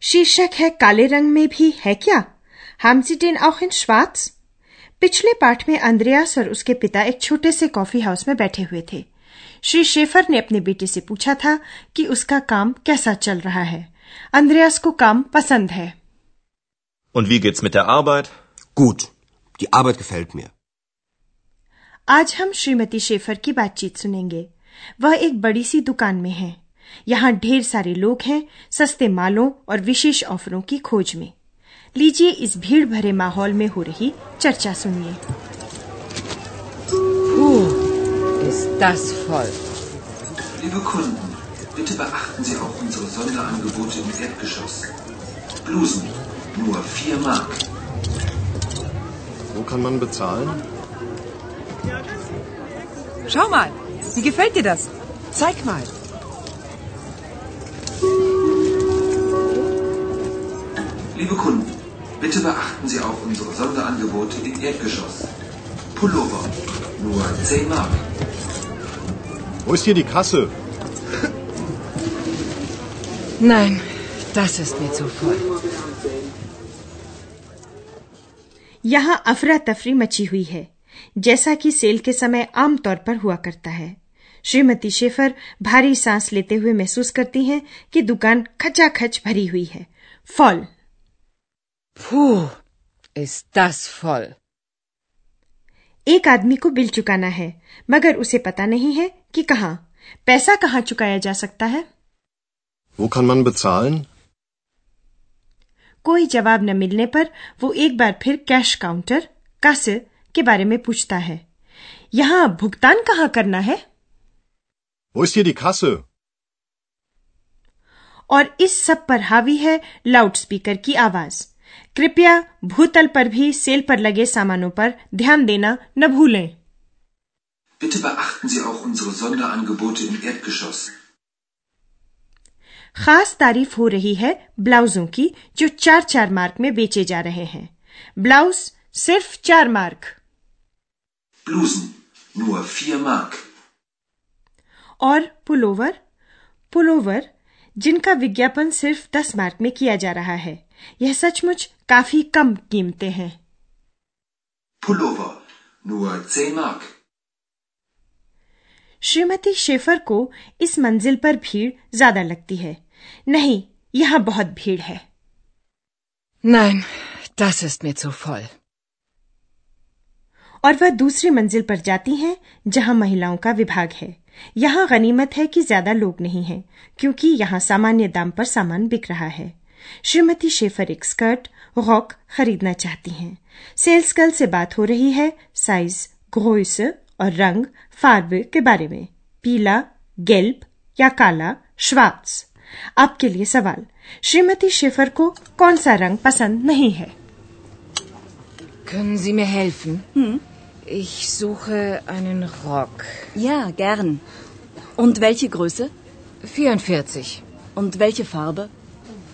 शीर्षक है काले रंग में भी है क्या? हम sie den auch in schwarz पिछले पाठ में अंद्रयास और उसके पिता एक छोटे से कॉफ़ी हाउस में बैठे हुए थे। श्री शेफर ने अपने बेटे से पूछा था कि उसका काम कैसा चल रहा है। अंद्रयास को काम पसंद है। Und wie geht's mit der Arbeit? Gut, die Arbeit gefällt mir. आज हम श्रीमती शेफर की बातचीत सुनेंगे। वह एक बड़ी सी दुकान में है। यहाँ ढेर सारे लोग हैं सस्ते मालों और विशेष ऑफरों की खोज में लीजिए इस भीड़ भरे माहौल में हो रही चर्चा सुनिए ist das voll. Liebe Kunden, bitte beachten Sie auch unsere Sonderangebote im Erdgeschoss. Blusen, nur 4 Mark. Wo kann man bezahlen? Schau mal, wie gefällt dir das? Zeig mal. Liebe Kunden, bitte beachten Sie auch unsere Sonderangebote im Erdgeschoss. Pullover, nur 10 Mark. Wo ist hier die Kasse? Nein, das ist mir zu voll. यहाँ अफरा तफरी मची हुई है जैसा कि cell के समय आमतौर पर हुआ करता है श्रीमती शेफर भारी सांस लेते हुए महसूस करती हैं कि दुकान खचाखच भरी हुई है फॉल Puh, ist das voll. एक आदमी को बिल चुकाना है मगर उसे पता नहीं है कि कहाँ पैसा कहाँ चुकाया जा सकता है Wo kann man bezahlen? कोई जवाब न मिलने पर वो एक बार फिर कैश काउंटर कासे के बारे में पूछता है यहाँ भुगतान कहाँ करना है Wo ist hier die Kasse? और इस सब पर हावी है लाउडस्पीकर की आवाज़ कृपया भूतल पर भी सेल पर लगे सामानों पर ध्यान देना न भूलें। Bitte beachten Sie auch unsere Sonderangebote im Erdgeschoss. खास तारीफ़ हो रही है ब्लाउजों की जो चार चार मार्क में बेचे जा रहे हैं। ब्लाउज सिर्फ़ चार मार्क। Blusen, nur 4 Mark. और पुलोवर? पुलोवर जिनका विज्ञापन सिर्फ़ दस मार्क में किया जा रहा है। यह सचमुच काफ़ी कम कीमतें हैं। Pullover, nur 10 Mark. Shrimati Schäfer को इस मंजिल पर भीड़ ज़्यादा लगती है। नहीं यहाँ बहुत भीड़ है। Nein, das ist mir zu voll. और वह दूसरी मंजिल पर जाती हैं जहाँ महिलाओं का विभाग है। यहाँ गनीमत है कि ज़्यादा लोग नहीं हैं क्योंकि यहाँ सामान्य दाम पर सामान बिक रहा है। श्रीमती शेफर एक स्कर्ट रॉक खरीदना चाहती हैं सेल्स गर्ल से बात हो रही है साइज़ ग्रोइस और रंग फार्ब के बारे में पीला गेल्प या काला श्वार्ट्स आपके लिए सवाल श्रीमती शेफर को कौन सा रंग पसंद नहीं है Können Sie mir helfen? Ich suche einen Rock. Ja, gern. Und welche Größe? 44. Und welche Farbe?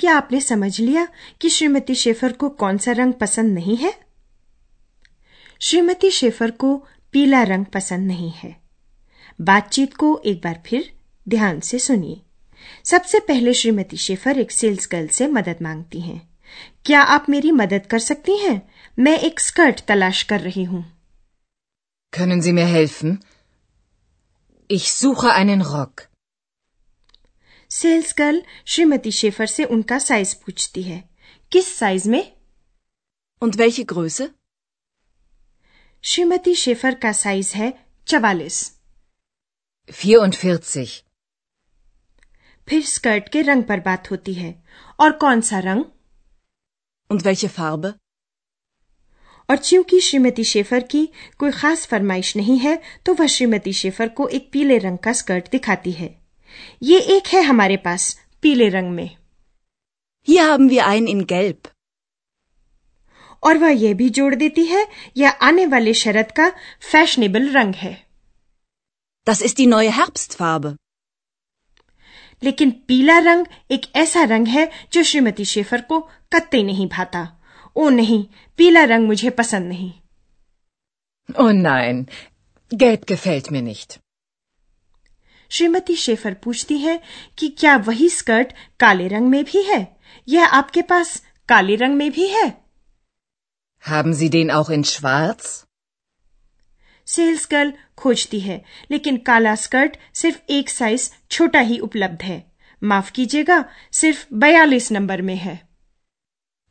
क्या आपने समझ लिया कि श्रीमती शेफर को कौन सा रंग पसंद नहीं है? श्रीमती शेफर को पीला रंग पसंद नहीं है। बातचीत को एक बार फिर ध्यान से सुनिए। सबसे पहले श्रीमती शेफर एक सेल्स गर्ल से मदद मांगती हैं। क्या आप मेरी मदद कर सकती हैं? मैं एक स्कर्ट तलाश कर रही हूँ। Können Sie mir helfen? Ich suche einen Rock. Sales girl Shrimati Schäfer से उनका साइज़ पूछती है किस साइज़ में Und welche Größe? Shrimati Schäfer का साइज़ है चवालीस 44. फिर स्कर्ट के रंग पर बात होती है और कौन सा रंग Und welche Farbe? और चूँकि श्रीमती शेफर की कोई खास फरमाइश नहीं है तो वह श्रीमती शेफर को एक पीले रंग का स्कर्ट दिखाती है ये एक है हमारे पास पीले रंग में Hier haben wir einen in Gelb. और वह यह भी जोड़ देती है यह आने वाले शरद का फैशनेबल रंग है Das ist die neue Herbstfarbe. लेकिन पीला रंग एक ऐसा रंग है जो श्रीमती शेफर को कत्ते नहीं भाता ओ नहीं पीला रंग मुझे पसंद नहीं Oh nein, gelb gefällt mir nicht. Shrimati Schäfer पूछती है कि क्या वही स्कर्ट काले रंग में भी है यह आपके पास काले रंग में भी है Haben Sie den auch in schwarz? Sales girl खोजती है लेकिन काला स्कर्ट सिर्फ़ एक साइज़ छोटा ही उपलब्ध है माफ़ कीजिएगा सिर्फ़ बयालीस नंबर में है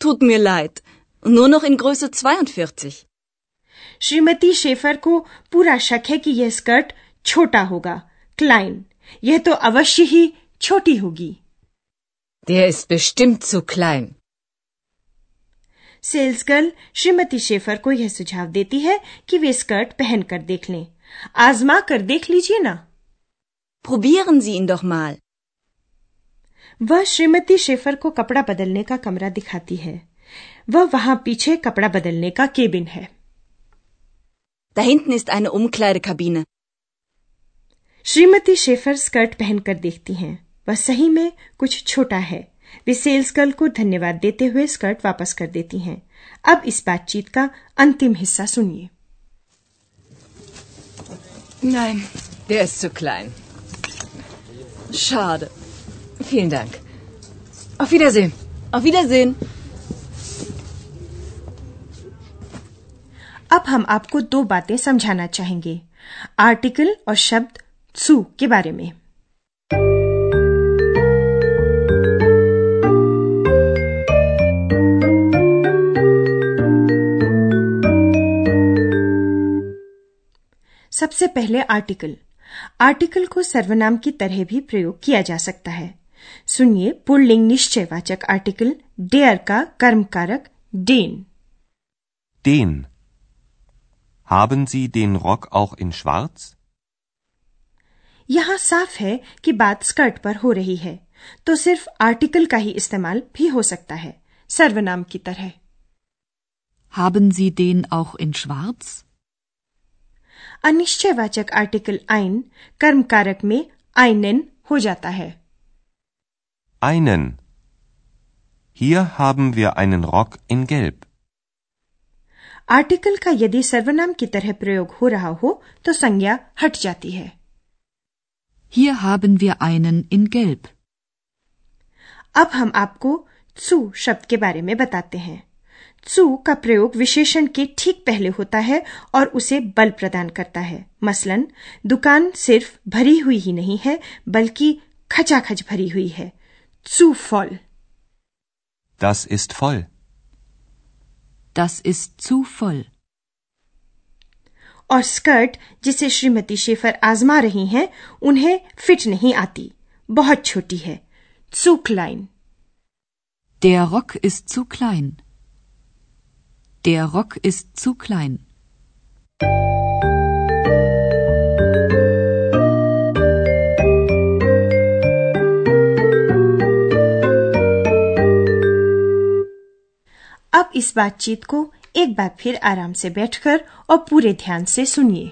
Tut mir leid. Nur noch in Größe 42. Shrimati Schäfer को पूरा शक है कि यह स्कर्ट छोटा होगा क्लाइन यह तो अवश्य ही छोटी होगी Der ist bestimmt zu klein. Sales girl Shrimati Schäfer को यह सुझाव देती है कि वे स्कर्ट पहनकर देख लें आजमा कर देख लीजिए ना Probieren Sie ihn doch mal. वह श्रीमती शेफर को कपड़ा बदलने का कमरा दिखाती है वह वहाँ पीछे कपड़ा बदलने का केबिन है Da hinten ist eine Umkleidekabine. Shrimati Schäfer skirt पहनकर देखती हैं वह सही में कुछ छोटा है वे सेल्स गर्ल को धन्यवाद देते हुए स्कर्ट वापस कर देती हैं अब इस बातचीत का अंतिम हिस्सा सुनिए Nein, der ist zu klein. Schade. Vielen Dank. Auf Wiedersehen. Auf Wiedersehen. अब हम आपको दो बातें समझाना चाहेंगे आर्टिकल और शब्द सु के बारे में सबसे पहले आर्टिकल आर्टिकल को सर्वनाम की तरह भी प्रयोग किया जा सकता है सुनिए पुल्लिंग निश्चयवाचक आर्टिकल डेयर का कर्मकारक डेन Den. Haben Sie den Rock auch in schwarz? यहाँ साफ़ है कि बात स्कर्ट पर हो रही है तो सिर्फ़ आर्टिकल का ही इस्तेमाल भी हो सकता है सर्वनाम की तरह Haben Sie den auch in schwarz? अनिश्चयवाचक आर्टिकल आइन कर्म कारक में आइनेन हो जाता है Einen. Hier haben wir einen Rock in Gelb. Article का यदि सर्वनाम की तरह प्रयोग हो रहा हो तो संज्ञा हट जाती है Hier haben wir einen in Gelb. अब हम आपको त्सु शब्द के बारे में बताते हैं त्सु का प्रयोग विशेषण के ठीक पहले होता है और उसे बल प्रदान करता है मसलन दुकान सिर्फ़ भरी हुई ही नहीं है बल्कि खचाखच भरी हुई है त्सु फॉल Das ist voll. Das ist zu voll. और स्कर्ट जिसे श्रीमती शेफर आजमा रही हैं उन्हें फिट नहीं आती बहुत छोटी है त्सु क्लाइन Der Rock ist zu klein. Der Rock ist zu klein. अब इस बातचीत को एक बार फिर आराम से बैठकर और पूरे ध्यान से सुनिए।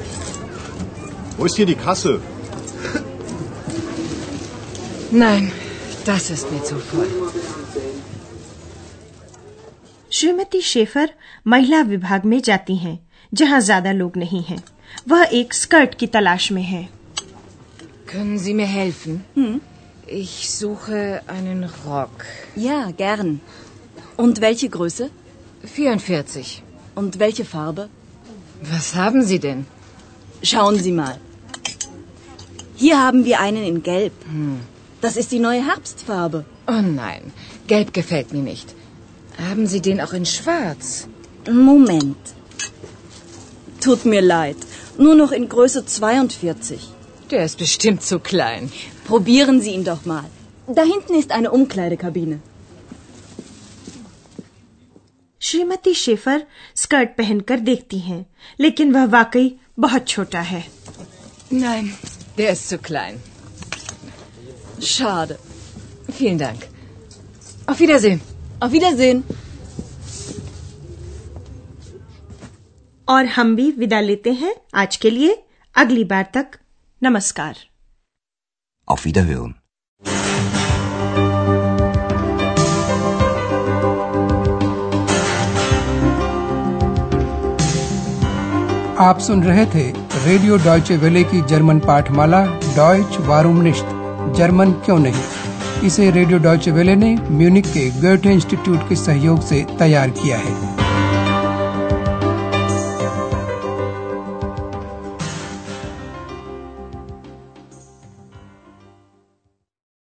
Wo ist hier die Kasse? Nein, das ist mir zu voll. Shrimati Schaefer महिला विभाग में जाती हैं जहां ज्यादा लोग नहीं हैं वह एक स्कर्ट की तलाश में है Können Sie mir helfen? Ich suche einen Rock. Ja, gern. Und welche Größe? 44. Und welche Farbe? Was haben Sie denn? Schauen Sie mal. Hier haben wir einen in Gelb. Das ist die neue Herbstfarbe. Oh nein, gelb gefällt mir nicht. Haben Sie den auch in schwarz? Moment. Tut mir leid. Nur noch in Größe 42. Der ist bestimmt zu klein. Probieren Sie ihn doch mal. Da hinten ist eine Umkleidekabine. Shrimati Schaefer skirt पहनकर देखती हैं लेकिन वह वाकई बहुत छोटा है Nein, der ist zu klein. Schade. Vielen Dank. Auf Wiedersehen. Auf Wiedersehen. और हम भी विदा लेते हैं आज के लिए अगली बार तक नमस्कार Auf Wiederhören. आप सुन रहे थे रेडियो डॉयचे वेले की जर्मन पाठमाला डॉयच वारूम निश्त। जर्मन क्यों नहीं? इसे रेडियो डॉयचे वेले ने म्यूनिक के गोटे इंस्टीट्यूट के सहयोग से तैयार किया है।